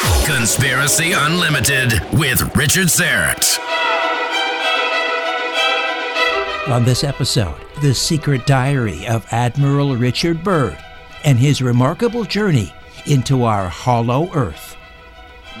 Conspiracy Unlimited with Richard Syrett. On this episode, the secret diary of Admiral Richard Byrd and his remarkable journey into our hollow earth.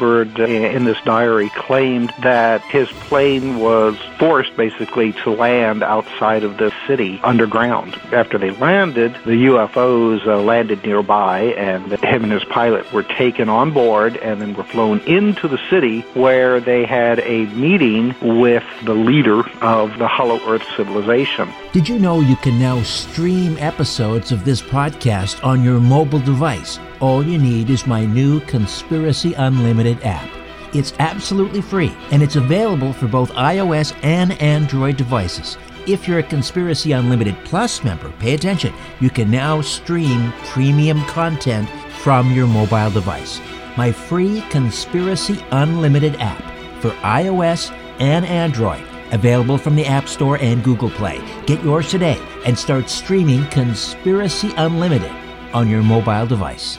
Byrd, in this diary, claimed that his plane was forced basically to land outside of the city underground. After they landed, the UFOs uh, landed nearby, and him and his pilot were taken on board and then were flown into the city where they had a meeting with the leader of the Hollow Earth civilization. Did you know you can now stream episodes of this podcast on your mobile device? All you need is my new Conspiracy Unlimited app. It's absolutely free and it's available for both iOS and Android devices. If you're a Conspiracy Unlimited Plus member, pay attention. You can now stream premium content from your mobile device. My free Conspiracy Unlimited app for iOS and Android, available from the App Store and Google Play. Get yours today and start streaming Conspiracy Unlimited on your mobile device.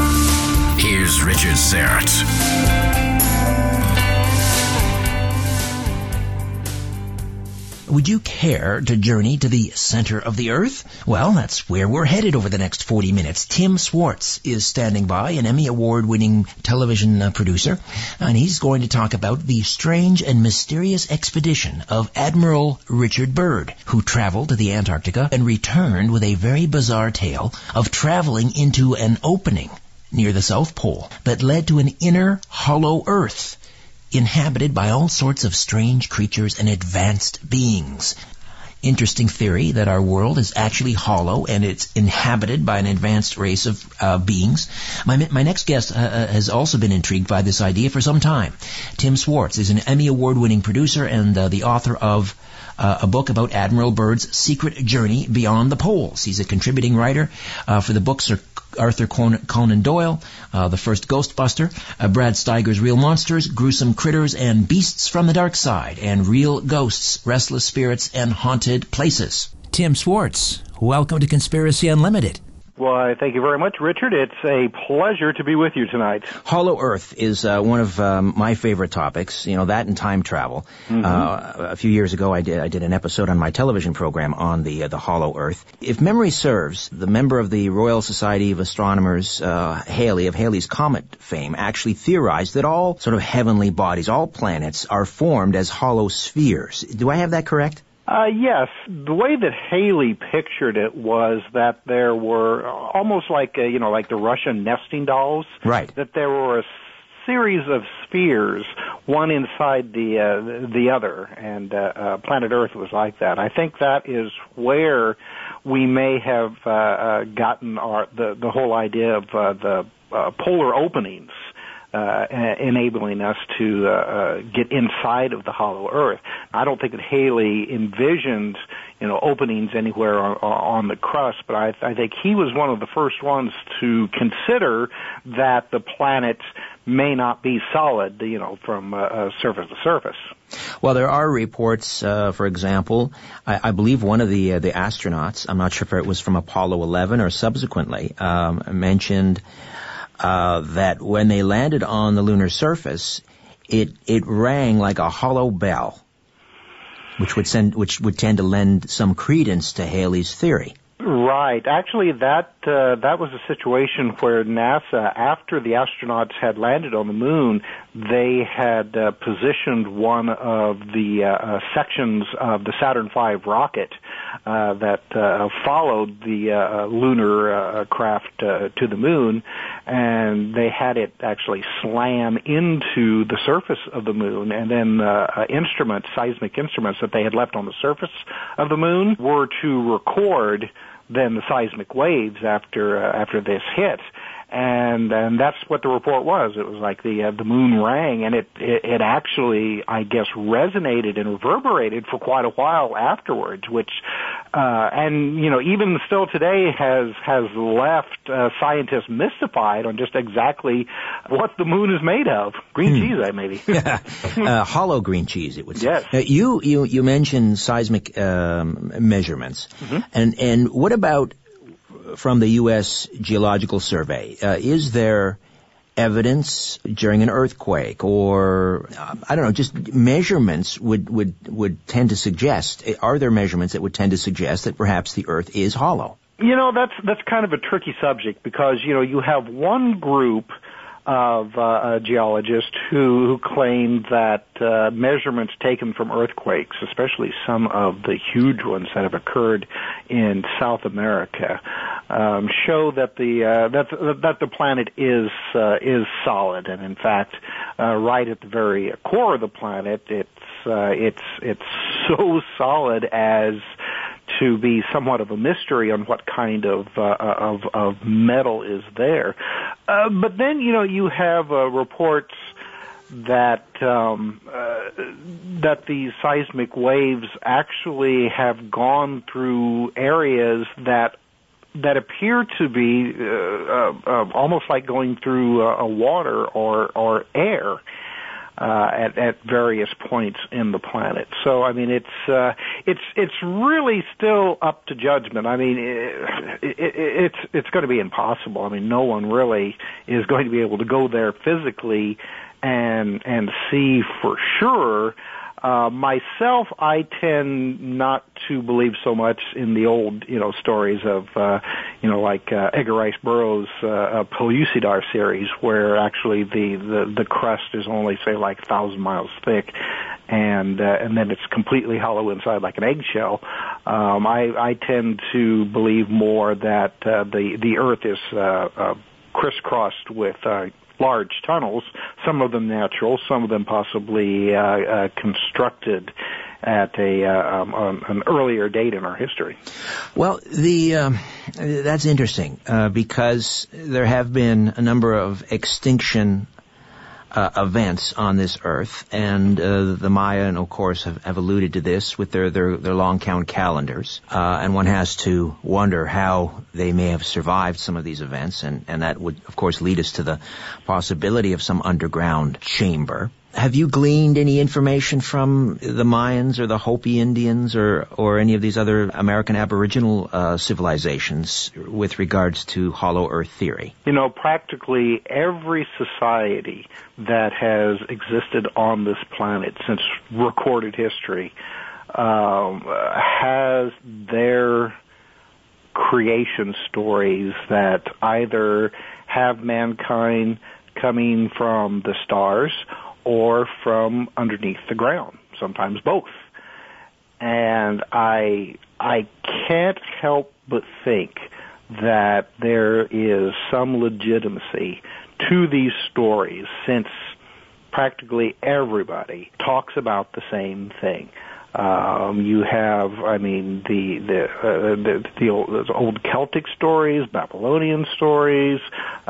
Richard Syrett. Would you care to journey to the center of the earth? Well, that's where we're headed over the next 40 minutes. Tim Swartz is standing by, an Emmy Award winning television uh, producer, and he's going to talk about the strange and mysterious expedition of Admiral Richard Byrd, who traveled to the Antarctica and returned with a very bizarre tale of traveling into an opening near the South Pole that led to an inner hollow earth inhabited by all sorts of strange creatures and advanced beings. Interesting theory that our world is actually hollow and it's inhabited by an advanced race of uh, beings. My, my next guest uh, uh, has also been intrigued by this idea for some time. Tim Swartz is an Emmy Award winning producer and uh, the author of uh, a book about Admiral Byrd's secret journey beyond the poles. He's a contributing writer uh, for the books Arthur Conan Doyle, uh, the first Ghostbuster, uh, Brad Steiger's Real Monsters, Gruesome Critters, and Beasts from the Dark Side, and Real Ghosts, Restless Spirits, and Haunted Places. Tim Swartz, welcome to Conspiracy Unlimited. Why, thank you very much, Richard. It's a pleasure to be with you tonight. Hollow Earth is uh, one of um, my favorite topics. You know that and time travel. Mm-hmm. Uh, a few years ago, I did I did an episode on my television program on the uh, the Hollow Earth. If memory serves, the member of the Royal Society of Astronomers, uh, Halley of Halley's Comet fame, actually theorized that all sort of heavenly bodies, all planets, are formed as hollow spheres. Do I have that correct? Uh, yes, the way that Halley pictured it was that there were almost like a, you know like the Russian nesting dolls. Right. That there were a series of spheres one inside the uh, the other, and uh, uh, planet Earth was like that. I think that is where we may have uh, uh, gotten our the the whole idea of uh, the uh, polar openings uh, enabling us to uh, uh, get inside of the hollow Earth. I don't think that Halley envisioned, you know, openings anywhere on, on the crust, but I, I think he was one of the first ones to consider that the planet may not be solid, you know, from uh, uh, surface to surface. Well, there are reports, uh, for example, I, I, believe one of the uh, the astronauts, I'm not sure if it was from Apollo 11 or subsequently, um, mentioned uh, that when they landed on the lunar surface, it it rang like a hollow bell, which would send which would tend to lend some credence to Halley's theory. Right. Actually, that uh, that was a situation where NASA, after the astronauts had landed on the moon, they had uh, positioned one of the uh, uh sections of the Saturn V rocket uh, that uh, followed the lunar craft to the moon, and they had it actually slam into the surface of the moon, and then instruments, seismic instruments that they had left on the surface of the moon, were to record then the seismic waves after uh, after this hit and and that's what the report was. It was like the uh, the moon rang, and it, it it actually, I guess, resonated and reverberated for quite a while afterwards. Which, uh, and you know, even still today has has left uh, scientists mystified on just exactly what the moon is made of. Green hmm. cheese, I maybe. yeah, uh, hollow green cheese. It would. Say. Yes. Uh, you you you mentioned seismic um, measurements, mm-hmm. and and what about from the U.S. Geological Survey. Uh, is there evidence during an earthquake or uh, I don't know, just measurements would, would, would tend to suggest, are there measurements that would tend to suggest that perhaps the earth is hollow? You know, that's, that's kind of a tricky subject because, you know, you have one group of uh, geologist who, who claim that uh, measurements taken from earthquakes, especially some of the huge ones that have occurred in South America, um, show that the uh, that that the planet is uh, is solid, and in fact, uh, right at the very core of the planet, it's uh, it's it's so solid as to be somewhat of a mystery on what kind of uh, of, of metal is there. Uh, but then you know you have uh, reports that um, uh, that these seismic waves actually have gone through areas that that appear to be uh, uh, uh, almost like going through a water or or air uh, at, at various points in the planet. So I mean, it's uh, it's it's really still up to judgment. I mean, it, it, it's it's going to be impossible. I mean, no one really is going to be able to go there physically and and see for sure uh, myself, I tend not to believe so much in the old, you know, stories of, uh, you know, like uh, Edgar Rice Burroughs' uh, uh, Pellucidar series, where actually the, the the crust is only say like thousand miles thick, and uh, and then it's completely hollow inside like an eggshell. Um, I I tend to believe more that uh, the the Earth is uh, uh, crisscrossed with uh, large tunnels, some of them natural, some of them possibly uh, uh, constructed at a uh, um, um, an earlier date in our history. Well, the um, that's interesting uh, because there have been a number of extinction uh, events on this earth, and uh, the Maya, and of course, have, have, alluded to this with their their, their long count calendars. Uh, and one has to wonder how they may have survived some of these events, and and that would, of course, lead us to the possibility of some underground chamber. Have you gleaned any information from the Mayans or the Hopi Indians or, or any of these other American Aboriginal uh, civilizations with regards to hollow earth theory? You know, practically every society that has existed on this planet since recorded history um, has their creation stories that either have mankind coming from the stars or from underneath the ground, sometimes both. And I, I can't help but think that there is some legitimacy to these stories since practically everybody talks about the same thing. Um, you have, I mean, the the uh, the, the old, old Celtic stories, Babylonian stories,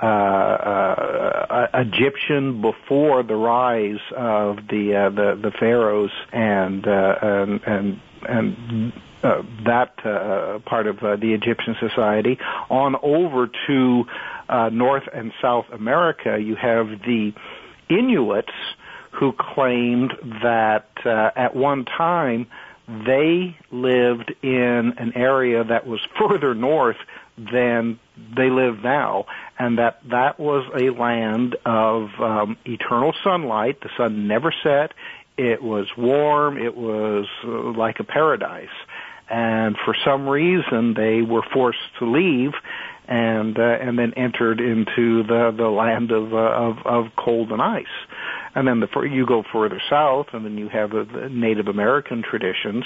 uh, uh, Egyptian before the rise of the uh, the the pharaohs and uh, and and and uh, that uh, part of uh, the Egyptian society on over to uh, North and South America. You have the Inuits who claimed that uh, at one time they lived in an area that was further north than they live now, and that that was a land of um, eternal sunlight. The sun never set. It was warm. It was uh, like a paradise. And for some reason, they were forced to leave, and uh, and then entered into the the land of uh, of, of cold and ice. And then the you go further south, and then you have the Native American traditions.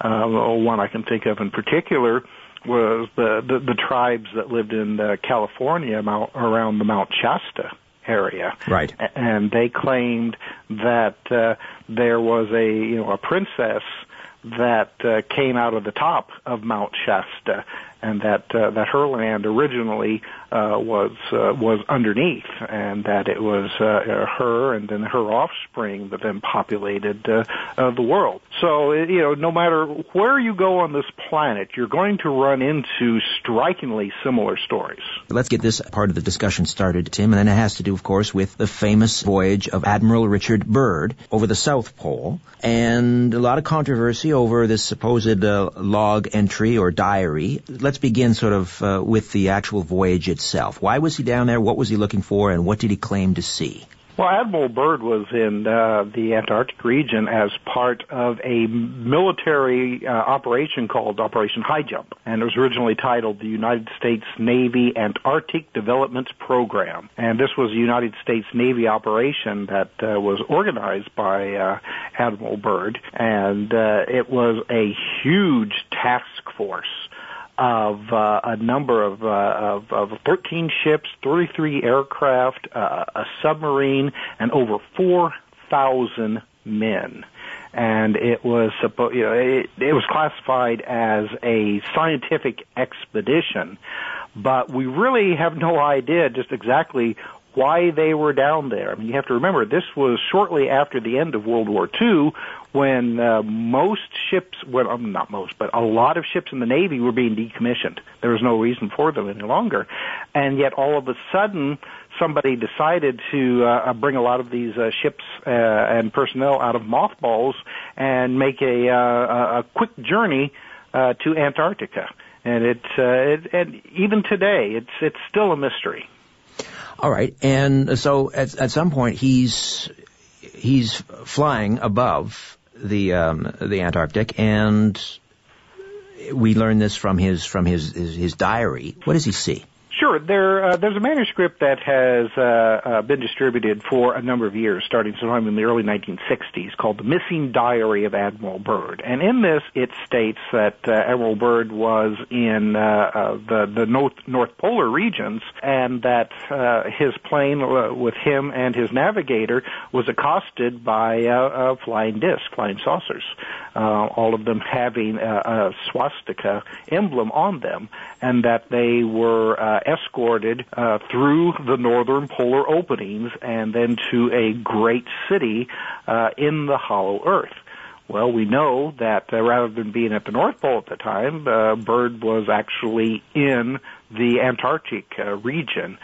Uh, one I can think of in particular was the the, the tribes that lived in uh, California Mount, around the Mount Shasta area. Right. And they claimed that uh, there was a you know a princess that uh, came out of the top of Mount Shasta, and that uh, that her land originally uh, was uh, was underneath, and that it was uh, her and then her offspring that then populated uh, uh, the world. So you know, no matter where you go on this planet, you're going to run into strikingly similar stories. Let's get this part of the discussion started, Tim, and then it has to do, of course, with the famous voyage of Admiral Richard Byrd over the South Pole, and a lot of controversy over this supposed uh, log entry or diary. Let's begin sort of uh, with the actual voyage itself itself. Why was he down there? What was he looking for? And what did he claim to see? Well, Admiral Byrd was in uh, the Antarctic region as part of a military uh, operation called Operation High Jump, and it was originally titled the United States Navy Antarctic Development Program. And this was a United States Navy operation that uh, was organized by uh, Admiral Byrd, and uh, it was a huge task force of uh, a number of, uh, of, of 13 ships, 33 aircraft, uh, a submarine, and over 4,000 men. And it was supposed, you know, it, it was classified as a scientific expedition, but we really have no idea just exactly why they were down there. I mean, you have to remember this was shortly after the end of World War II, when uh, most ships, well, um, not most, but a lot of ships in the Navy were being decommissioned. There was no reason for them any longer, and yet all of a sudden, somebody decided to uh, bring a lot of these uh, ships uh, and personnel out of mothballs and make a, uh, a quick journey uh, to Antarctica. And it, uh, it, and even today, it's it's still a mystery. All right, and so at at some point he's he's flying above the um, the Antarctic, and we learn this from his from his, his his diary. What does he see? Sure. There, uh, there's a manuscript that has uh, uh, been distributed for a number of years, starting sometime in the early 1960s, called "The Missing Diary of Admiral Byrd." And in this, it states that uh, Admiral Byrd was in uh, uh, the the North North Polar regions, and that his plane, with him and his navigator, was accosted by flying discs, flying saucers, all of them having a, a swastika emblem on them, and that they were escorted uh, through the northern polar openings and then to a great city uh, in the hollow earth. Well, we know that uh, rather than being at the North Pole at the time, uh, Byrd was actually in the Antarctic uh, region.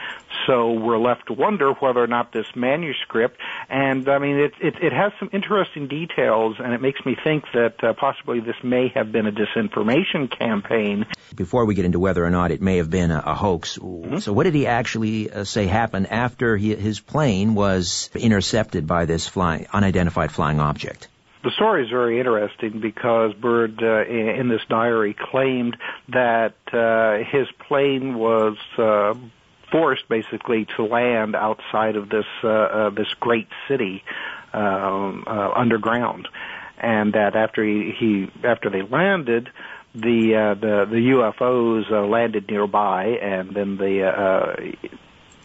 So we're left to wonder whether or not this manuscript, and I mean, it, it, it has some interesting details, and it makes me think that uh, possibly this may have been a disinformation campaign. Before we get into whether or not it may have been a, a hoax, mm-hmm. so what did he actually uh, say happened after he, his plane was intercepted by this flying, unidentified flying object? The story is very interesting because Byrd, uh, in this diary, claimed that uh, his plane was uh, forced basically to land outside of this uh, uh, this great city um, uh, underground, and that after he, he after they landed, the uh, the the UFOs uh, landed nearby, and then the uh,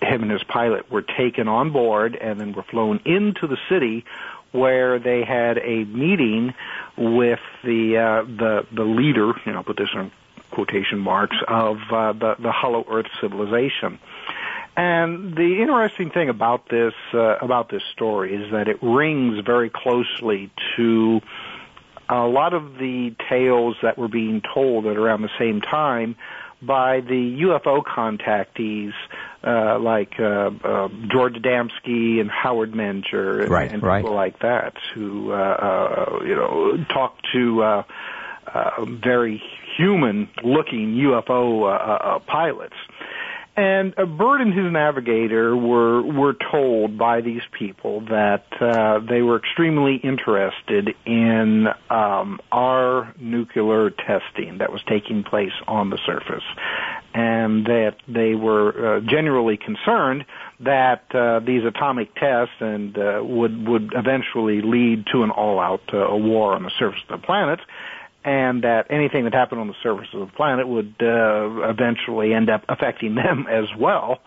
him and his pilot were taken on board and then were flown into the city where they had a meeting with the uh, the the leader, you know, put this in quotation marks, of uh, the the Hollow Earth civilization. And the interesting thing about this uh, about this story is that it rings very closely to a lot of the tales that were being told at around the same time by the UFO contactees uh, like uh, uh, George Adamski and Howard Menger and, right, and right. people like that who uh, uh, you know talk to uh, uh, very human-looking UFO uh, uh, pilots. And uh, Byrd and his navigator were were told by these people that uh, they were extremely interested in um, our nuclear testing that was taking place on the surface, and that they were uh, generally concerned that uh, these atomic tests and uh, would would eventually lead to an all-out uh, war on the surface of the planet and that anything that happened on the surface of the planet would uh, eventually end up affecting them as well.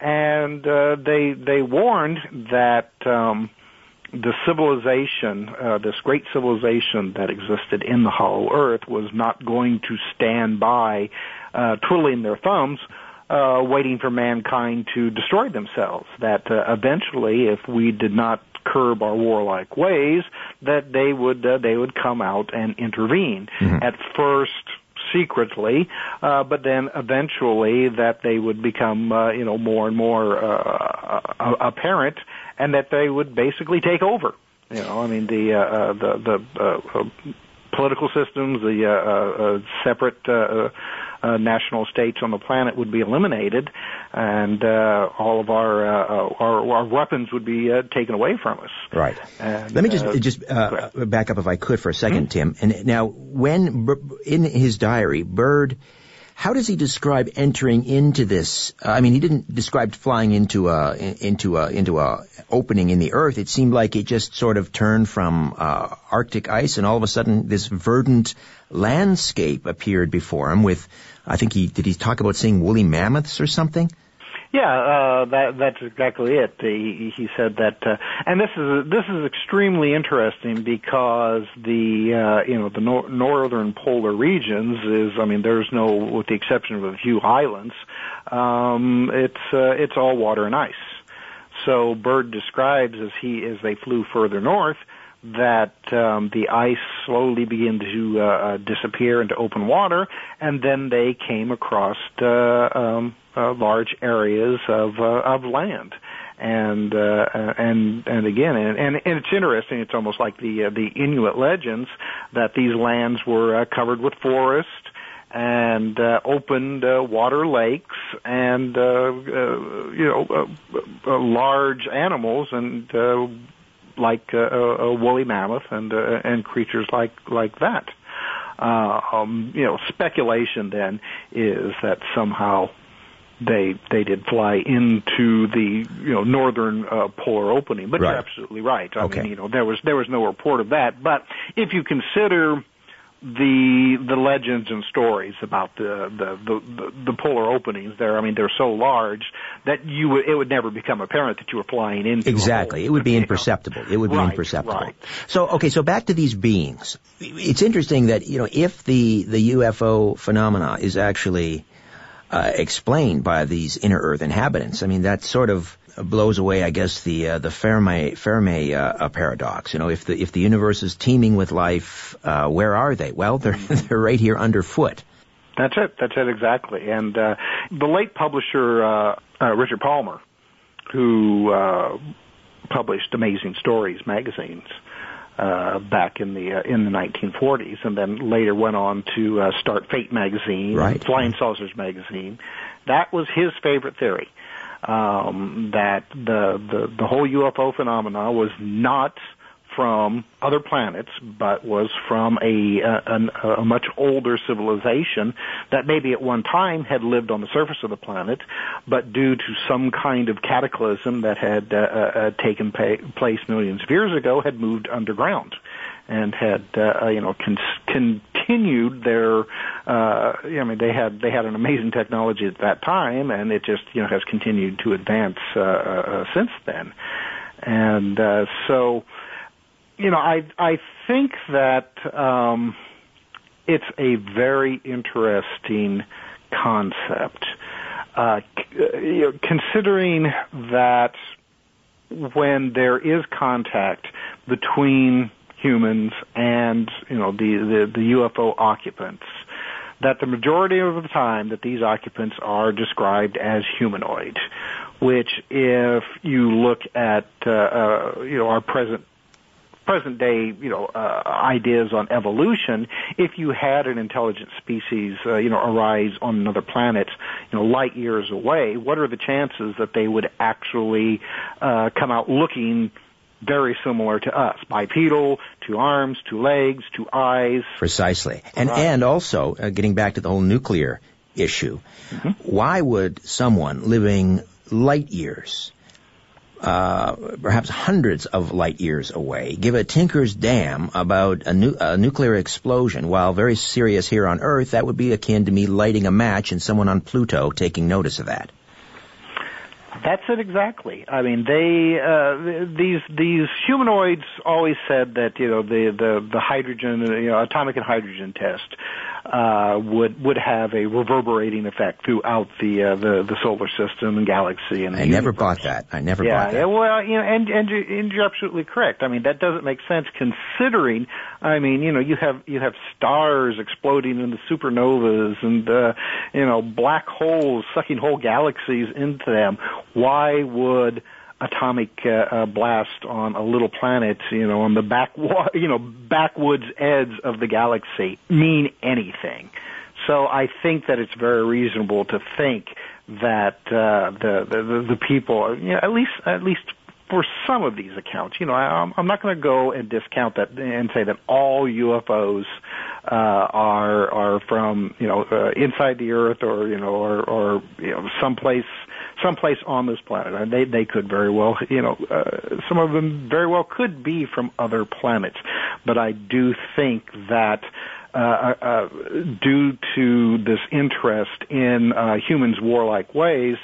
And uh, they they warned that um, the civilization, uh, this great civilization that existed in the Hollow Earth, was not going to stand by, uh, twiddling their thumbs. Uh, waiting for mankind to destroy themselves. That uh, eventually, if we did not curb our warlike ways, that they would uh, they would come out and intervene. Mm-hmm. At first, secretly, uh, but then eventually that they would become uh, you know more and more uh, uh, apparent, and that they would basically take over. You know, I mean the uh, uh, the the uh, uh, political systems, the uh, uh, uh, separate. Uh, uh, national states on the planet would be eliminated, and uh, all of our, uh, our our weapons would be uh, taken away from us. Right. And, Let me just uh, just uh, back up if I could for a 2nd Mm-hmm. Tim. And now, when in his diary, Byrd, how does he describe entering into this? Uh, I mean, he didn't describe flying into a into a into a opening in the earth. It seemed like it just sort of turned from uh, Arctic ice, and all of a sudden, this verdant landscape appeared before him. With, I think he did he talk about seeing woolly mammoths or something? Yeah, uh, that that's exactly it. He, he said that, uh, and this is this is extremely interesting because the uh, you know the nor- northern polar regions is I mean there's no with the exception of a few islands, um, it's uh, it's all water and ice. So Byrd describes as he as they flew further north that um, the ice slowly began to uh, uh, disappear into open water, and then they came across uh, um, uh, large areas of uh, of land. And uh, and and again, and, and and it's interesting. It's almost like the the Inuit legends that these lands were covered with forest and uh, opened uh, water lakes and uh, you know large animals and like uh, a, woolly mammoth and uh, and creatures like like that. Uh, um, you know, speculation then is that somehow they they did fly into the you know northern uh, polar opening. But Right. you're absolutely right. I Okay. mean, you know, there was there was no report of that. But if you consider the the legends and stories about the the the, the, polar openings there, I mean, they're so large that you would, it would never become apparent that you were flying into Exactly. It would be imperceptible. It would be imperceptible. right. So, okay, so back to these beings. It's interesting that, you know, if the, the UFO phenomena is actually uh, explained by these inner Earth inhabitants, I mean, that sort of blows away, I guess, the uh, the Fermi Fermi uh, uh, paradox. You know, if the if the universe is teeming with life, uh, where are they? Well, they're they're right here underfoot. That's it. That's it exactly. And the late publisher Richard Palmer, who published Amazing Stories magazines uh, back in the uh, in the 1940s, and then later went on to uh, start Fate magazine, Right. Flying Saucers magazine. That was his favorite theory. Um, that the, the the whole UFO phenomena was not from other planets, but was from a, a, a much older civilization that maybe at one time had lived on the surface of the planet, but due to some kind of cataclysm that had uh, uh, taken pa- place millions of years ago, had moved underground and had uh, uh, you know con- continued their. Uh, I mean, they had they had an amazing technology at that time, and it just you know has continued to advance uh, uh, since then. And uh, so, you know, I I think that um, it's a very interesting concept. Uh, you know, considering that when there is contact between humans and you know the, the, the UFO occupants, that the majority of the time that these occupants are described as humanoid, which if you look at uh, uh, you know our present present day, you know, uh, ideas on evolution, if you had an intelligent species, uh, you know, arise on another planet, you know, light years away, what are the chances that they would actually uh, come out looking very similar to us. Bipedal, two arms, two legs, two eyes. Precisely. And, right. and also, uh, getting back to the whole nuclear issue, mm-hmm. why would someone living light years uh, perhaps hundreds of light years away, give a tinker's damn about a, nu- a, nuclear explosion, while very serious here on Earth, that would be akin to me lighting a match and someone on Pluto taking notice of that. That's it exactly. I mean, they uh, these these humanoids always said that you know the the the hydrogen you know atomic and hydrogen test uh, would would have a reverberating effect throughout the uh, the the solar system and galaxy. And I never bought that. I never yeah, bought that. Yeah, well, you know, and and you're, and you're absolutely correct. I mean, that doesn't make sense considering. I mean, you know, you have you have stars exploding into supernovas and uh, you know black holes sucking whole galaxies into them. Why would atomic uh, uh, blast on a little planet, you know, on the back, you know, backwoods edge of the galaxy mean anything. So I think that it's very reasonable to think that uh, the, the the people, you know, at least at least for some of these accounts, you know, I, I'm not going to go and discount that and say that all UFOs uh, are are from you know uh, inside the Earth or you know or or you know someplace someplace on this planet. And they they could very well, you know, uh, some of them very well could be from other planets. But I do think that. Uh, uh, uh due to this interest in uh, humans' warlike ways,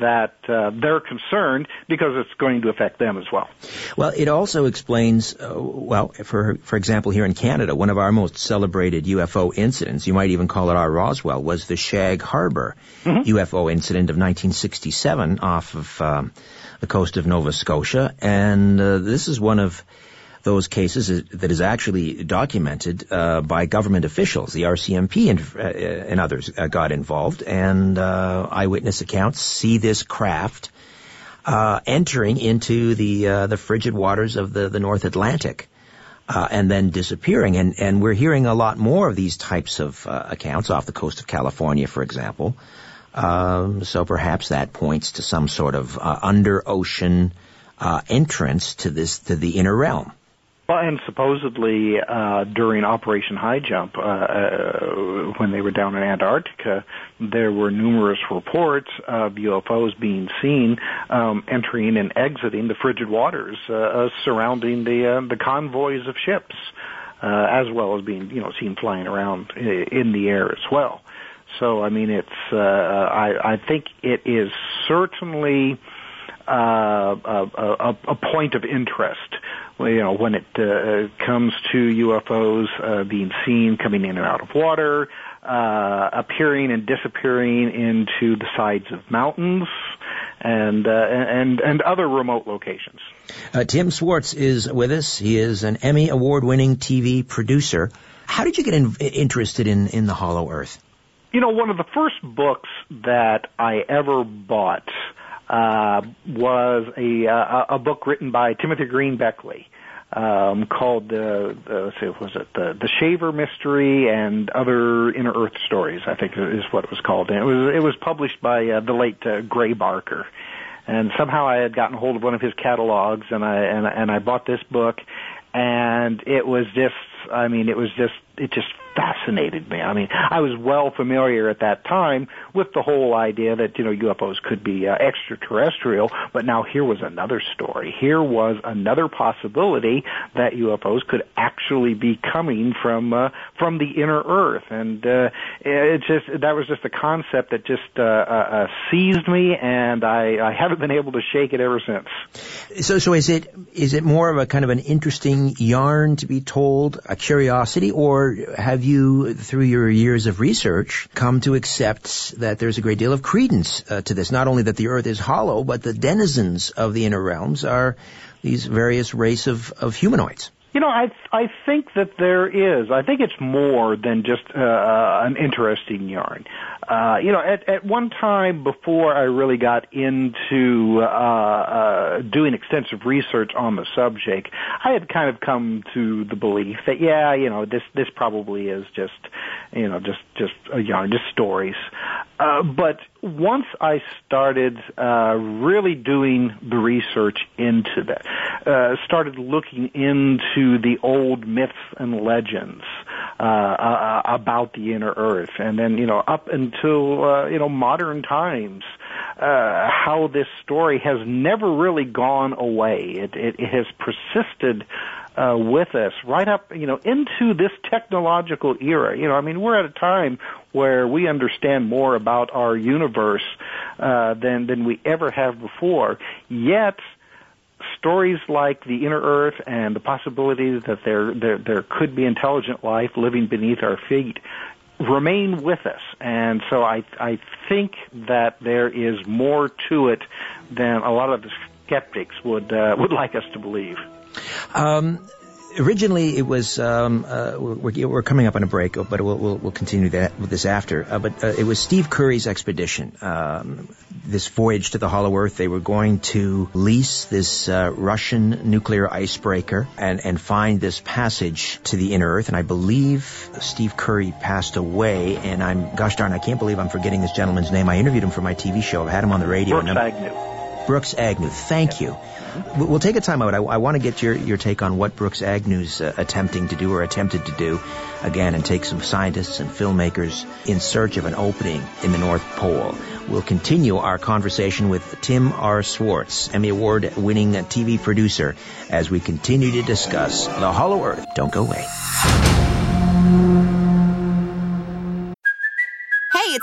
that uh, they're concerned because it's going to affect them as well. Well, it also explains, uh, well, for for example, here in Canada, one of our most celebrated UFO incidents, you might even call it our Roswell, was the Shag Harbor mm-hmm. UFO incident of 1967 off of um, the coast of Nova Scotia, and uh, this is one of those cases that is actually documented uh, by government officials. The RCMP and, uh, and others uh, got involved, and uh, eyewitness accounts see this craft uh, entering into the uh, the frigid waters of the, the North Atlantic. and then disappearing, and and we're hearing a lot more of these types of accounts off the coast of California, for example. Um, so perhaps that points to some sort of under ocean entrance to this to the inner realm. Well, and supposedly uh, during Operation High Jump, uh, uh, when they were down in Antarctica, there were numerous reports of UFOs being seen um, entering and exiting the frigid waters uh, uh, surrounding the uh, the convoys of ships, uh, as well as being you know seen flying around in the air as well. So I mean, it's I, I think it is certainly uh, a, a, a point of interest you know, when it uh, comes to UFOs uh, being seen coming in and out of water, uh, appearing and disappearing into the sides of mountains, and uh, and and other remote locations. Uh, Tim Swartz is with us. He is an Emmy award-winning TV producer. How did you get in, interested in in the Hollow Earth? You know, one of the first books that I ever bought uh, was a, uh, a book written by Timothy Green Beckley um, called the, the see, was it the the Shaver Mystery and other Inner Earth stories? I think is what it was called. And it was it was published by uh, the late uh, Gray Barker. And somehow I had gotten hold of one of his catalogs, and I and, and I bought this book, and it was just I mean, it was just it just fascinated me. I mean, I was well familiar at that time with the whole idea that you know UFOs could be uh, extraterrestrial, but now here was another story. Here was another possibility that UFOs could actually be coming from uh, from the inner Earth, and uh, it just that was just a concept that just uh, uh, uh, seized me, and I, I haven't been able to shake it ever since. So, so is it is it more of a kind of an interesting yarn to be told, a curiosity, or have you, through your years of research, come to accept that there's a great deal of credence uh, to this? Not only that the Earth is hollow, but the denizens of the inner realms are these various race of, of humanoids. You know, I I think that there is. I think it's more than just uh, uh, an interesting yarn. Uh, you know, at at one time before I really got into uh, uh, doing extensive research on the subject, I had kind of come to the belief that yeah, you know, this this probably is just you know just just a yarn, just stories. Uh, but once I started uh, really doing the research into that, uh, started looking into the old myths and legends uh, uh, about the inner Earth, and then you know up until uh, you know modern times, uh, how this story has never really gone away. It, it, it has persisted uh, with us right up, you know, into this technological era. You know, I mean, we're at a time where we understand more about our universe uh, than than we ever have before. Yet, stories like the inner Earth and the possibilities that there there, there could be intelligent life living beneath our feet remain with us. And so I I think that there is more to it than a lot of the skeptics would uh, would like us to believe. Um, originally, it was um, uh, we're, we're, coming up on a break, but we'll, we'll, we'll continue that with this after. Uh, but uh, it was Steve Currey's expedition. Um, this voyage to the Hollow Earth, they were going to lease this uh, Russian nuclear icebreaker and and find this passage to the inner Earth. And I believe Steve Currey passed away. And I'm gosh darn, I can't believe I'm forgetting this gentleman's name. I interviewed him for my TV show. I've had him on the radio. Brooks Agnew. Brooks Agnew. Thank you. We'll take a time out. I, I want to get your, your take on what Brooks Agnew's uh, attempting to do or attempted to do again and take some scientists and filmmakers in search of an opening in the North Pole. We'll continue our conversation with Tim R. Swartz, Emmy Award winning TV producer, as we continue to discuss the Hollow Earth. Don't go away.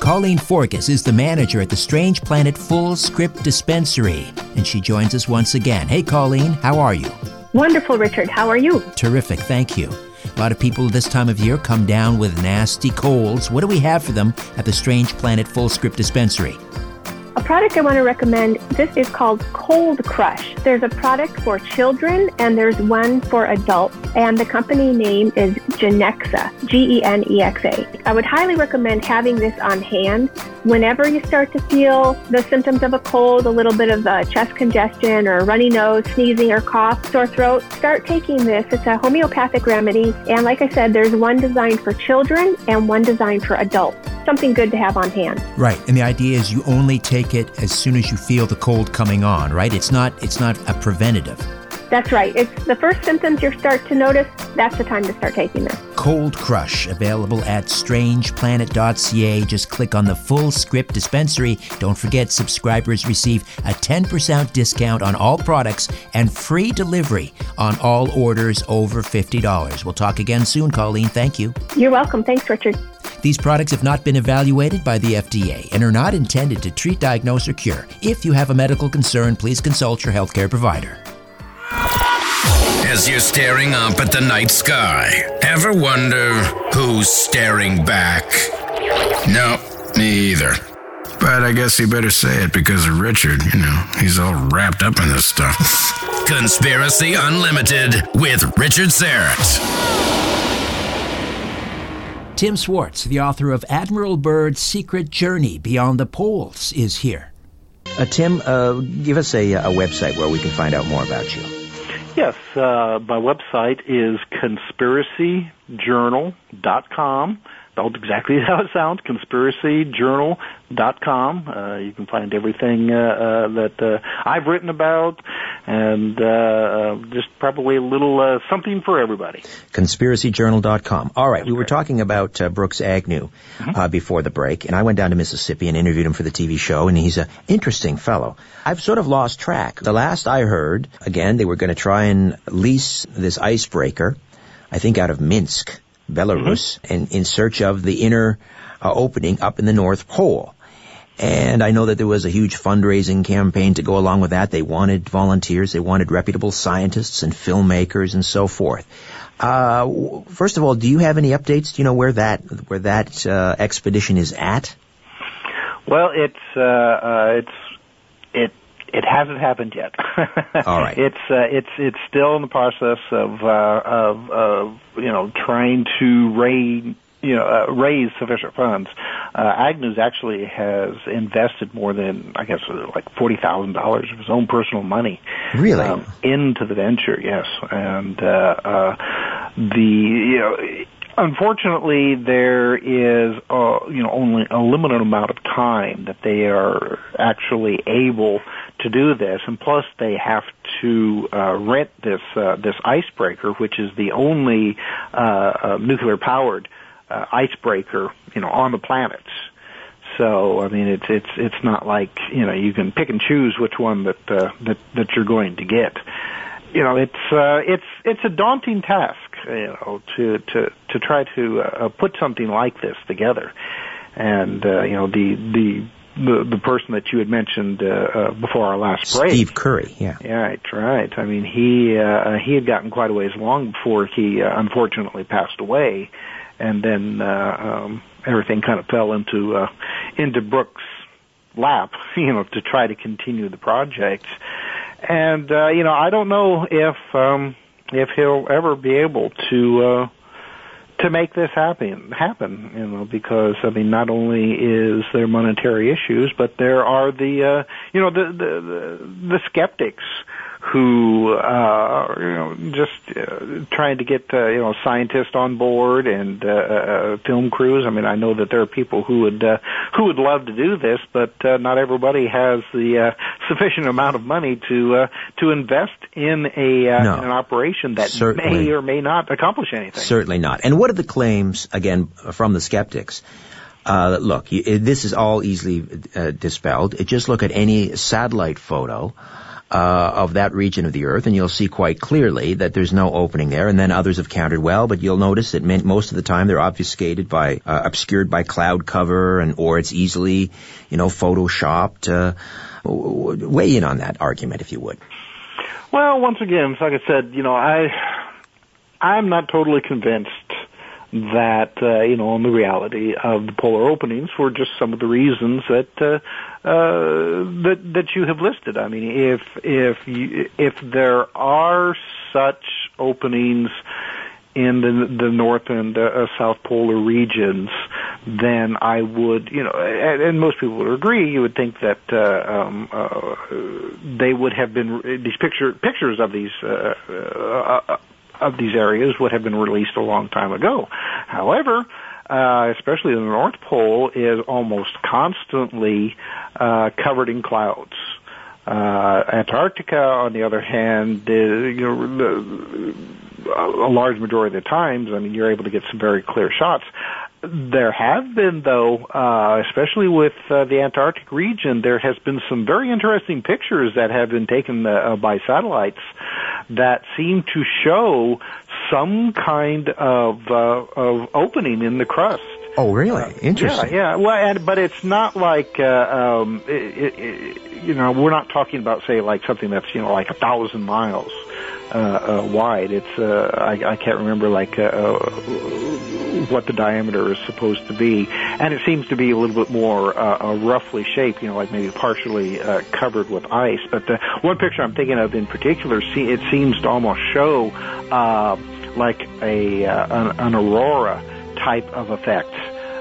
Colleen Forgus is the manager at the Strange Planet Fullscript Dispensary, and she joins us once again. Hey, Colleen, how are you? Wonderful, Richard. How are you? Terrific, thank you. A lot of people this time of year come down with nasty colds. What do we have for them at the Strange Planet Fullscript Dispensary? A product I want to recommend, this is called Cold Crush. There's a product for children and there's one for adults, and the company name is Genexa, G-E-N-E-X-A. I would highly recommend having this on hand whenever you start to feel the symptoms of a cold, a little bit of uh, chest congestion or runny nose, sneezing or cough, sore throat. Start taking this. It's a homeopathic remedy, and like I said, there's one designed for children and one designed for adults. Something good to have on hand. Right, and the idea is you only take take it as soon as you feel the cold coming on, right? It's not it's not a preventative. That's right. It's the first symptoms you start to notice. That's the time to start taking this. Cold Crush, available at strangeplanet.ca. Just click on the full script dispensary. Don't forget, subscribers receive a 10% discount on all products and free delivery on all orders over $50. We'll talk again soon, Colleen. Thank you. You're welcome. Thanks, Richard. These products have not been evaluated by the FDA and are not intended to treat, diagnose, or cure. If you have a medical concern, please consult your healthcare provider. As you're staring up at the night sky, ever wonder who's staring back? No, me either. But I guess you better say it because of Richard, you know, he's all wrapped up in this stuff. Conspiracy Unlimited with Richard Syrett. Tim Swartz, the author of Admiral Byrd's Secret Journey Beyond the Poles, is here. Uh, Tim, uh, give us a, a website where we can find out more about you. Yes, uh, my website is conspiracyjournal.com. Spelled exactly how it sounds, conspiracyjournal.com. Uh, you can find everything uh, uh, that uh, I've written about and uh, uh, just probably a little uh, something for everybody. Conspiracyjournal.com. All right, we were talking about uh, Brooks Agnew uh, before the break, and I went down to Mississippi and interviewed him for the TV show, and he's an interesting fellow. I've sort of lost track. The last I heard, again, they were going to try and lease this icebreaker, I think out of Minsk, Belarus, and in search of the inner uh, opening up in the North Pole. And I know that there was a huge fundraising campaign to go along with that. They wanted volunteers, they wanted reputable scientists and filmmakers and so forth. Uh, first of all, do you have any updates? Do you know where that where that uh, expedition is at? Well, it's uh, uh, it's it it hasn't happened yet. All right. It's uh, it's it's still in the process of uh, of, of you know trying to raise you know uh, raise sufficient funds. Uh, Agnews actually has invested more than I guess uh, like forty thousand dollars of his own personal money Really? um, into the venture. Yes, and uh, uh, the you know. Unfortunately, there is uh, you know only a limited amount of time that they are actually able to do this, and plus they have to uh, rent this uh, this icebreaker, which is the only uh, uh, nuclear powered uh, icebreaker you know on the planet. So I mean, it's it's it's not like you know you can pick and choose which one that that that you're going to get. You know, it's it's it's a daunting task. You know, to to to try to uh, put something like this together, and uh, you know the the the, the person that you had mentioned uh, uh, before our last break. Steve Currey, yeah. Yeah, right, right. I mean, he uh, he had gotten quite a ways along before he uh, unfortunately passed away, and then uh, um, everything kind of fell into uh, into Brooks' lap, you know, to try to continue the project. And uh, you know, I don't know if um, if he'll ever be able to. Uh, to make this happen happen you know because i mean not only is there monetary issues but there are the uh you know the the the, the skeptics who uh you know just uh, trying to get uh, you know scientists on board and uh, uh film crews i mean i know that there are people who would uh, who would love to do this but uh, not everybody has the uh, sufficient amount of money to uh, to invest in a uh, No. in an operation that Certainly. may or may not accomplish anything Certainly not. And what are the claims, again, from the skeptics? Uh, look, you, this is all easily uh, dispelled. Just look at any satellite photo uh, of that region of the Earth, and you'll see quite clearly that there's no opening there. And then others have countered, well, but you'll notice that most of the time they're obfuscated by, uh, obscured by cloud cover, and or it's easily, you know, photoshopped. Uh, weigh in on that argument, if you would. Well, once again, like I said, you know, I I'm not totally convinced that uh, you know on the reality of the polar openings for just some of the reasons that uh, uh, that that you have listed. I mean, if if you, if there are such openings in the the north and uh, south polar regions, then I would, you know, and, and most people would agree. You would think that uh, um, uh, they would have been these picture pictures of these uh, uh, uh, of these areas would have been released a long time ago. However, uh, especially the North Pole is almost constantly uh, covered in clouds. Uh, Antarctica, on the other hand, you know, a large majority of the times, I mean, you're able to get some very clear shots. There have been, though, uh, especially with uh, the Antarctic region, there has been some very interesting pictures that have been taken uh, by satellites that seem to show some kind of uh, of opening in the crust. Oh, really? Interesting. Yeah, yeah. Well, and, but it's not like uh, um, it, it, you know we're not talking about say like something that's you know like a thousand miles uh, uh, wide. It's uh, I, I can't remember like uh, uh, what the diameter is supposed to be, and it seems to be a little bit more uh, uh, roughly shaped. You know, like maybe partially uh, covered with ice. But the one picture I'm thinking of in particular, see, it seems to almost show uh, like a uh, an, an aurora type of effect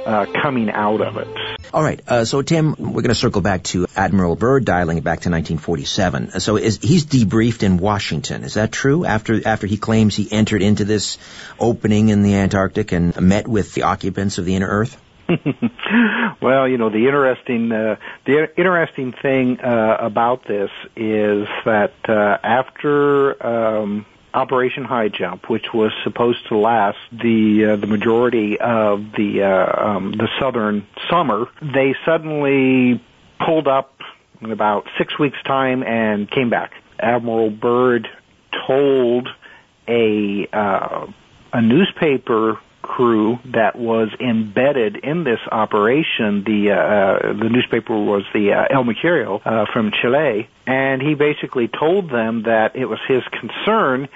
uh, coming out of it. All right. Uh, so, Tim, we're going to circle back to Admiral Byrd dialing it back to 1947. So, is he's debriefed in Washington? Is that true? After after he claims he entered into this opening in the Antarctic and met with the occupants of the inner Earth? well, you know the interesting uh, the interesting thing uh, about this is that uh, after um, Operation High Jump, which was supposed to last the uh, the majority of the uh, um, the southern summer, they suddenly pulled up in about six weeks' time and came back. Admiral Byrd told a uh, a newspaper crew that was embedded in this operation. The uh, the newspaper was the uh, El Mercurio uh, from Chile, and he basically told them that it was his concern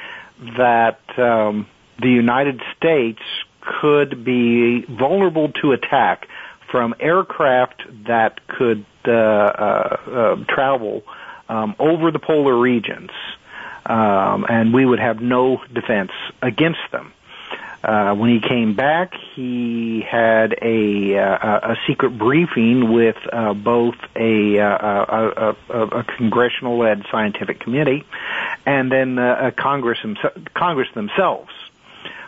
that um, the United States could be vulnerable to attack from aircraft that could uh, uh, uh, travel um, over the polar regions, um, and we would have no defense against them. Uh, when he came back, he had a uh, a secret briefing with uh, both a, uh, a, a, a congressional-led scientific committee and then uh, Congress Congress themselves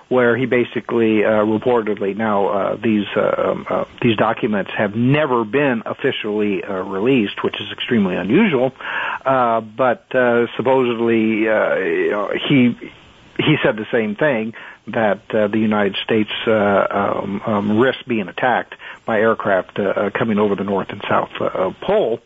where he basically reportedly now these um, these documents have never been officially released, which is extremely unusual. But supposedly he he said the same thing that uh, the United States uh, um, um, risks being attacked by aircraft uh, uh, coming over the North and South uh, Pole.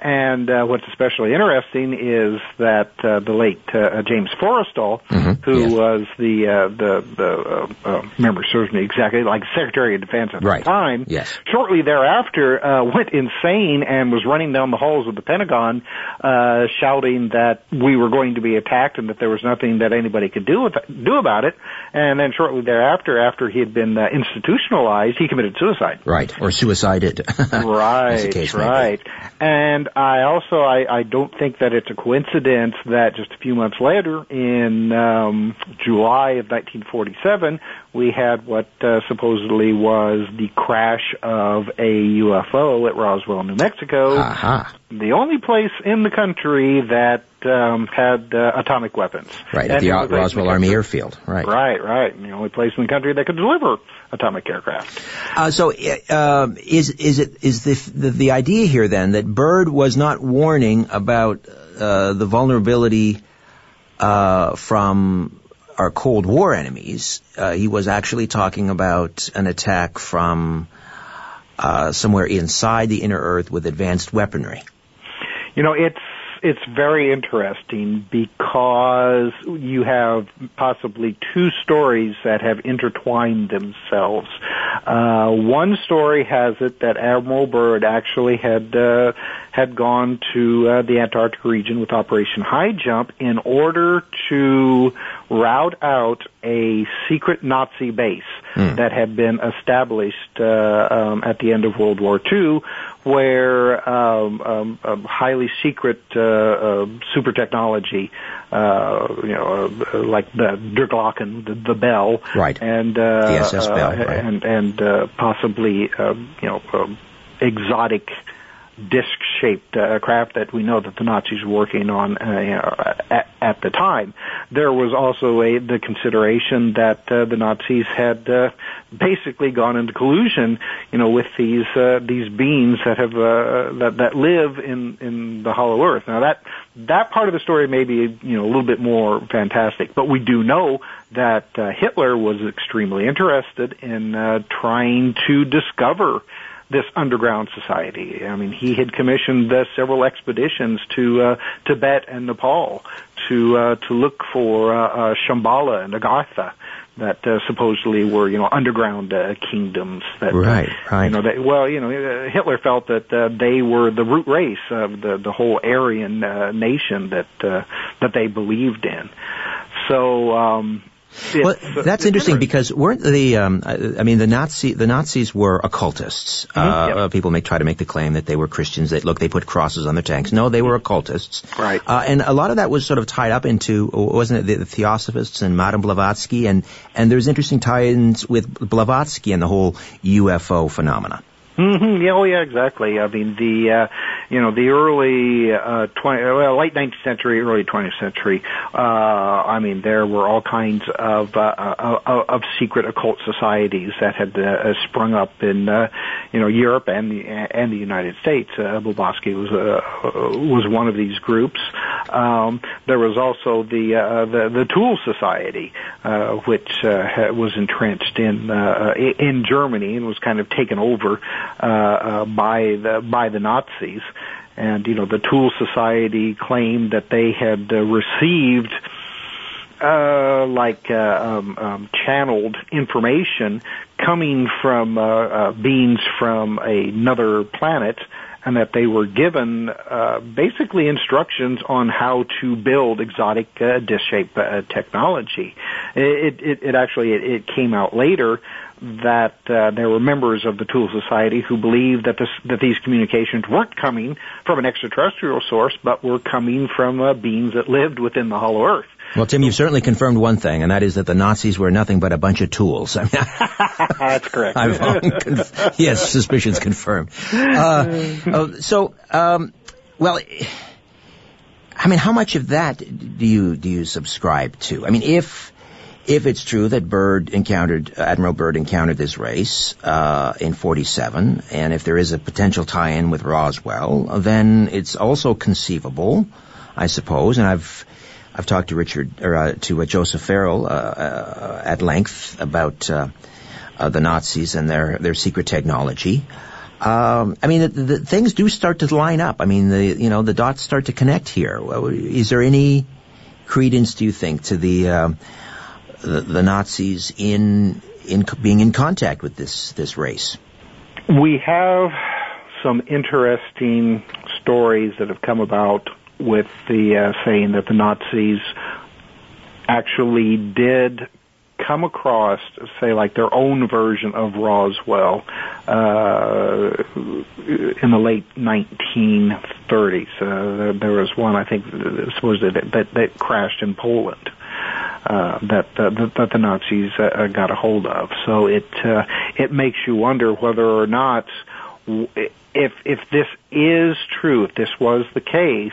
And uh, what's especially interesting is that uh, the late uh, James Forrestal, mm-hmm. who yes. was the uh, the the uh, uh, member serves me exactly like Secretary of Defense at right. the time, yes. shortly thereafter uh, went insane and was running down the halls of the Pentagon, uh, shouting that we were going to be attacked and that there was nothing that anybody could do with, do about it. And then shortly thereafter, after he had been uh, institutionalized, he committed suicide. Right, or suicided. right, right. And I also I, I don't think that it's a coincidence that just a few months later, in um, July of 1947, we had what uh, supposedly was the crash of a UFO at Roswell, New Mexico. Uh-huh. The only place in the country that um, had uh, atomic weapons. Right, at And the the Ro- only place in Roswell the Army Airfield. Right. Right, right. And the only place in the country that could deliver atomic aircraft. Uh, so, uh, um, is is it is the, the the idea here then that Byrd was not warning about uh, the vulnerability uh, from our Cold War enemies? Uh, he was actually talking about an attack from uh, somewhere inside the inner Earth with advanced weaponry. You know, it's it's very interesting because you have possibly two stories that have intertwined themselves. Uh, one story has it that Admiral Byrd actually had uh, had gone to uh, the Antarctic region with Operation High Jump in order to route out a secret Nazi base that had been established uh, um, at the end of World War II, where um, um, um, highly secret uh, uh, super technology, uh, you know, uh, like the Der Glocken, the, the bell, Right. and uh, The SS uh, Bell, right. and and uh, possibly uh, you know um, exotic disc-shaped uh, craft that we know that the Nazis were working on uh, at, at the time. There was also a the consideration that uh, the Nazis had uh, basically gone into collusion, you know, with these uh, these beings that have uh, that that live in in the Hollow Earth. Now that that part of the story may be you know a little bit more fantastic, but we do know that Hitler was extremely interested in trying to discover this underground society. I mean, he had commissioned uh, several expeditions to uh, Tibet and Nepal to uh, to look for uh, uh, Shambhala and Agartha that uh, supposedly were you know underground uh, kingdoms that right, uh, right. you know that well you know uh, Hitler felt that uh, they were the root race of the the whole Aryan uh, nation that uh, that they believed in so um well, that's interesting because weren't the um, I mean the Nazi the Nazis were occultists. Mm-hmm, uh, yep. uh, people may try to make the claim that they were Christians. That look, they put crosses on their tanks. No, they were occultists. Right. Uh, and a lot of that was sort of tied up into wasn't it the, the Theosophists and Madame Blavatsky and and there's interesting tie-ins with Blavatsky and the whole UFO phenomena. Mm-hmm. Yeah, oh yeah, exactly. I mean, the uh, you know the early uh, twenty, well, late nineteenth century, early twentieth century. Uh, I mean, there were all kinds of uh, uh, of secret occult societies that had uh, sprung up in uh, you know Europe and the and the United States. Uh, Blavatsky was uh, was one of these groups. Um, there was also the uh, the the Thule Society, uh, which uh, was entrenched in uh, in Germany and was kind of taken over uh, uh, by the by the Nazis. And you know, the Thule Society claimed that they had uh, received uh, like uh, um, um, channeled information coming from uh, uh, beings from another planet, and that they were given uh, basically instructions on how to build exotic uh, dish-shaped uh, technology. It, it, it actually it, it came out later that uh, there were members of the Thule Society who believed that this that these communications weren't coming from an extraterrestrial source, but were coming from uh, beings that lived within the Hollow Earth. Well, Tim, you've certainly confirmed one thing, and that is that the Nazis were nothing but a bunch of tools. I mean, That's correct. Conf- yes, suspicions confirmed. Uh, uh, so, um, well, I mean, how much of that do you do you subscribe to? I mean, if if it's true that Byrd encountered Admiral Byrd encountered this race uh, in '47, and if there is a potential tie-in with Roswell, then it's also conceivable, I suppose, and I've I've talked to Richard or uh, to uh, Joseph Farrell uh, uh, at length about uh, uh, the Nazis and their their secret technology. Um, I mean, the, the, things do start to line up. I mean, the you know the dots start to connect here. Is there any credence, do you think, to the the, the Nazis in in being in contact with this this race? We have some interesting stories that have come about with the uh, saying that the Nazis actually did come across, say, like their own version of Roswell uh, in the late 1930s. Uh, there was one, I think, supposedly that, that, that crashed in Poland. Uh, that, that that the Nazis uh, got a hold of. So it uh, it makes you wonder whether or not if if this is true, if this was the case,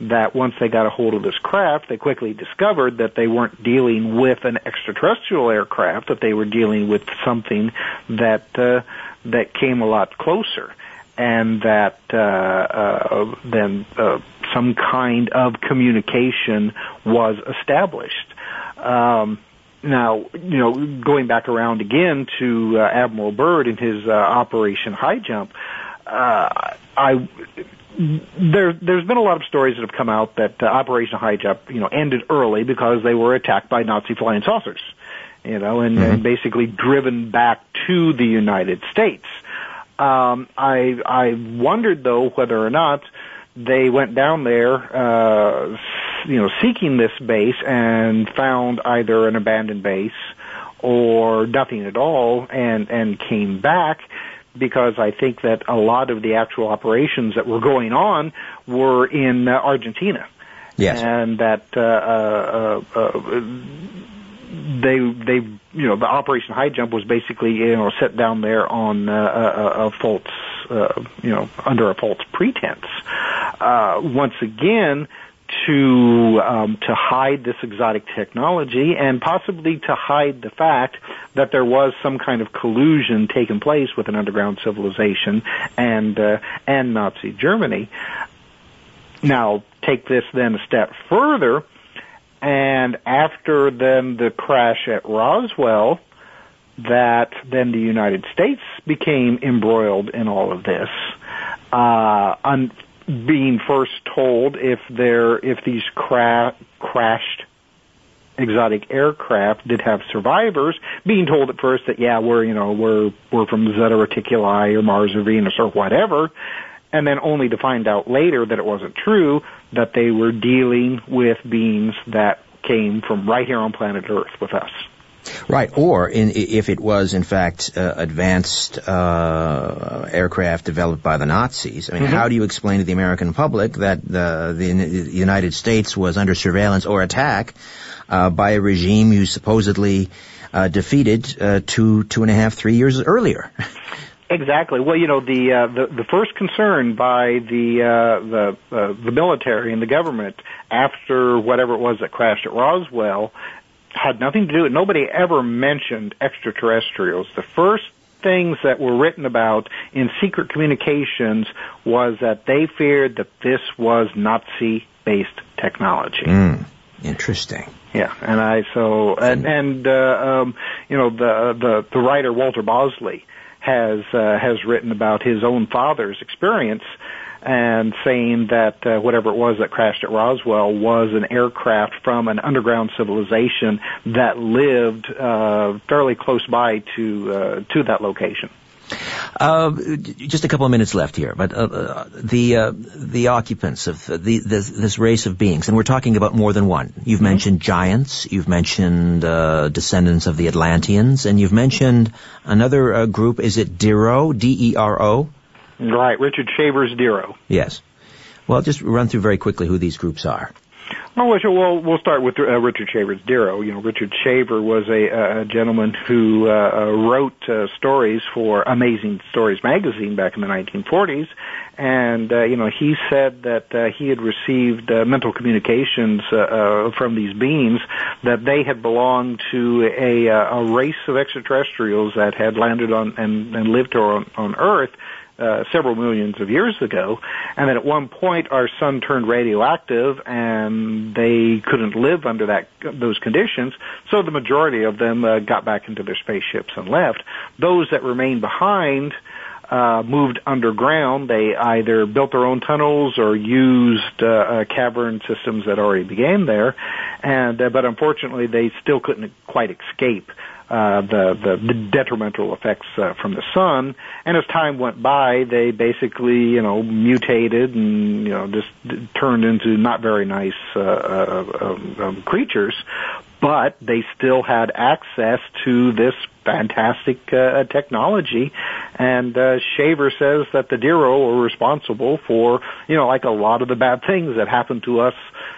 that once they got a hold of this craft, they quickly discovered that they weren't dealing with an extraterrestrial aircraft, that they were dealing with something that uh, that came a lot closer, and that uh, uh, then uh, some kind of communication was established. Um, now, you know, going back around again to uh, Admiral Byrd and his uh, Operation High Jump, uh, I there there's been a lot of stories that have come out that uh, Operation Jump, you know, ended early because they were attacked by Nazi flying saucers, you know, and, mm-hmm. and basically driven back to the United States. Um, I I wondered though whether or not they went down there, uh, you know, seeking this base and found either an abandoned base or nothing at all, and and came back because I think that a lot of the actual operations that were going on were in uh, Argentina. Yes. And that uh, uh, uh, they they you know the Operation High Jump was basically you know set down there on uh, a, a false uh, you know under a false pretense. Uh, once again, to um, to hide this exotic technology and possibly to hide the fact that there was some kind of collusion taking place with an underground civilization and uh, and Nazi Germany. Now, take this then a step further, and after then the crash at Roswell, that then the United States became embroiled in all of this. Uh, being first told if there if these cra- crashed exotic aircraft did have survivors, being told at first that yeah we're you know we're we're from Zeta Reticuli or Mars or Venus or whatever, and then only to find out later that it wasn't true that they were dealing with beings that came from right here on planet Earth with us. Right, or in, if it was in fact uh, advanced uh, aircraft developed by the Nazis, I mean, mm-hmm. how do you explain to the American public that the, the United States was under surveillance or attack uh, by a regime you supposedly uh, defeated uh, two, two and a half, three years earlier? Exactly. Well, you know, the uh, the, the first concern by the uh, the uh, the military and the government after whatever it was that crashed at Roswell had nothing to do. With nobody ever mentioned extraterrestrials. The first things that were written about in secret communications was that they feared that this was Nazi-based technology. Mm, interesting. Yeah, and I so and and uh, um, you know the the the writer Walter Bosley has uh, has written about his own father's experience and saying that uh, whatever it was that crashed at Roswell was an aircraft from an underground civilization that lived uh, fairly close by to uh, to that location. Uh, just a couple of minutes left here, but uh, uh the uh, the occupants of the this, this, race of beings, and we're talking about more than one. You've mm-hmm. mentioned giants, you've mentioned uh, descendants of the Atlanteans, and you've mentioned another uh, group. Is it Dero? D E R O? Right, Richard Shaver's Dero. Yes. Well, just run through very quickly who these groups are. Oh, well, we'll we'll start with uh, Richard Shaver's Dero. You know, Richard Shaver was a, a gentleman who uh, uh, wrote uh, stories for Amazing Stories magazine back in the 1940s, and uh, you know, he said that uh, he had received uh, mental communications uh, uh, from these beings that they had belonged to a, uh, a race of extraterrestrials that had landed on and, and lived on, on Earth uh, several millions of years ago, and then at one point our sun turned radioactive, and they couldn't live under that those conditions. So the majority of them uh, got back into their spaceships and left. Those that remained behind. Uh, moved underground. They either built their own tunnels or used uh, uh, cavern systems that already began there, and uh, but unfortunately they still couldn't quite escape uh, the, the, the detrimental effects uh, from the sun. And as time went by, they basically, you know, mutated and you know just turned into not very nice uh, uh, um, um, creatures. But they still had access to this fantastic uh, technology. And uh, Shaver says that the Dero were responsible for, you know, like a lot of the bad things that happened to us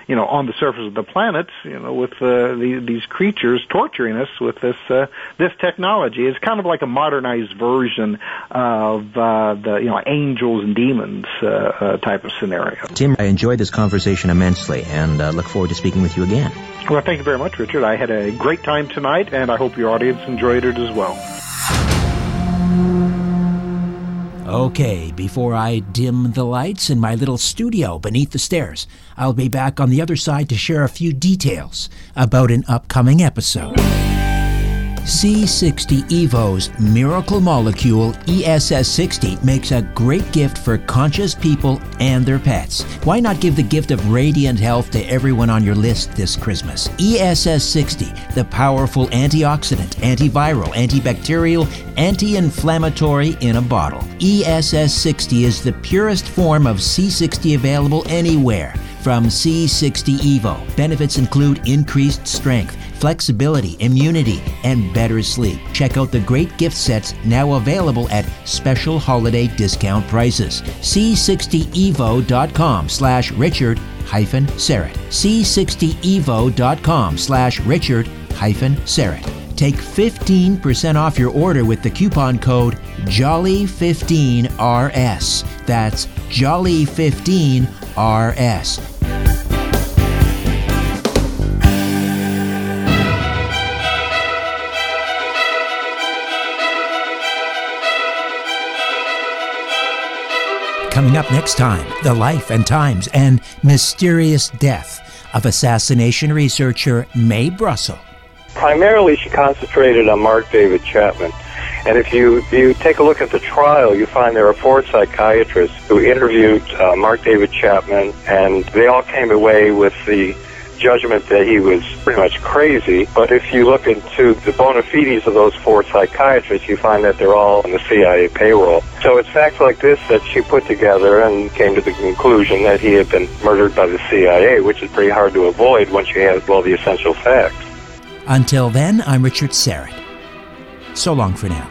you know, on the surface of the planet, you know, with uh, the, these creatures torturing us with this uh, this technology. It's kind of like a modernized version of uh, the you know angels and demons uh, uh, type of scenario. Tim, I enjoyed this conversation immensely, and uh, look forward to speaking with you again. Well, thank you very much, Richard. I had a great time tonight, and I hope your audience enjoyed it as well. Okay, before I dim the lights in my little studio beneath the stairs, I'll be back on the other side to share a few details about an upcoming episode. C60 Evo's miracle molecule ESS60 makes a great gift for conscious people and their pets. Why not give the gift of radiant health to everyone on your list this Christmas? ESS60, the powerful antioxidant, antiviral, antibacterial, anti inflammatory in a bottle. ESS60 is the purest form of C60 available anywhere from C60 Evo. Benefits include increased strength flexibility, immunity, and better sleep. Check out the great gift sets now available at special holiday discount prices. C60evo.com slash Richard hyphen Syrett. C60evo.com slash Richard hyphen Syrett. Take 15% off your order with the coupon code JOLLY15RS. That's JOLLY15RS. Up next time the life and times and mysterious death of assassination researcher Mae Brussell. Primarily, she concentrated on Mark David Chapman. And if you, you take a look at the trial, you find there are four psychiatrists who interviewed uh, Mark David Chapman, and they all came away with the judgment that he was pretty much crazy. But if you look into the bona fides of those four psychiatrists, you find that they're all on the CIA payroll. So it's facts like this that she put together and came to the conclusion that he had been murdered by the CIA, which is pretty hard to avoid once you have all the essential facts. Until then, I'm Richard Syrett. So long for now.